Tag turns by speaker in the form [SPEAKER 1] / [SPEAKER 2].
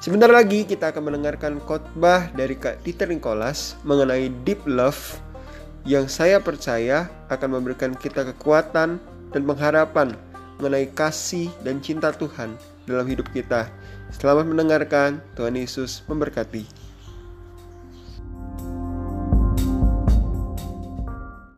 [SPEAKER 1] Sebentar lagi kita akan mendengarkan khotbah dari Kak Dieter Nicholas mengenai deep love yang saya percaya akan memberikan kita kekuatan dan pengharapan mengenai kasih dan cinta Tuhan dalam hidup kita. Selamat mendengarkan, Tuhan Yesus memberkati.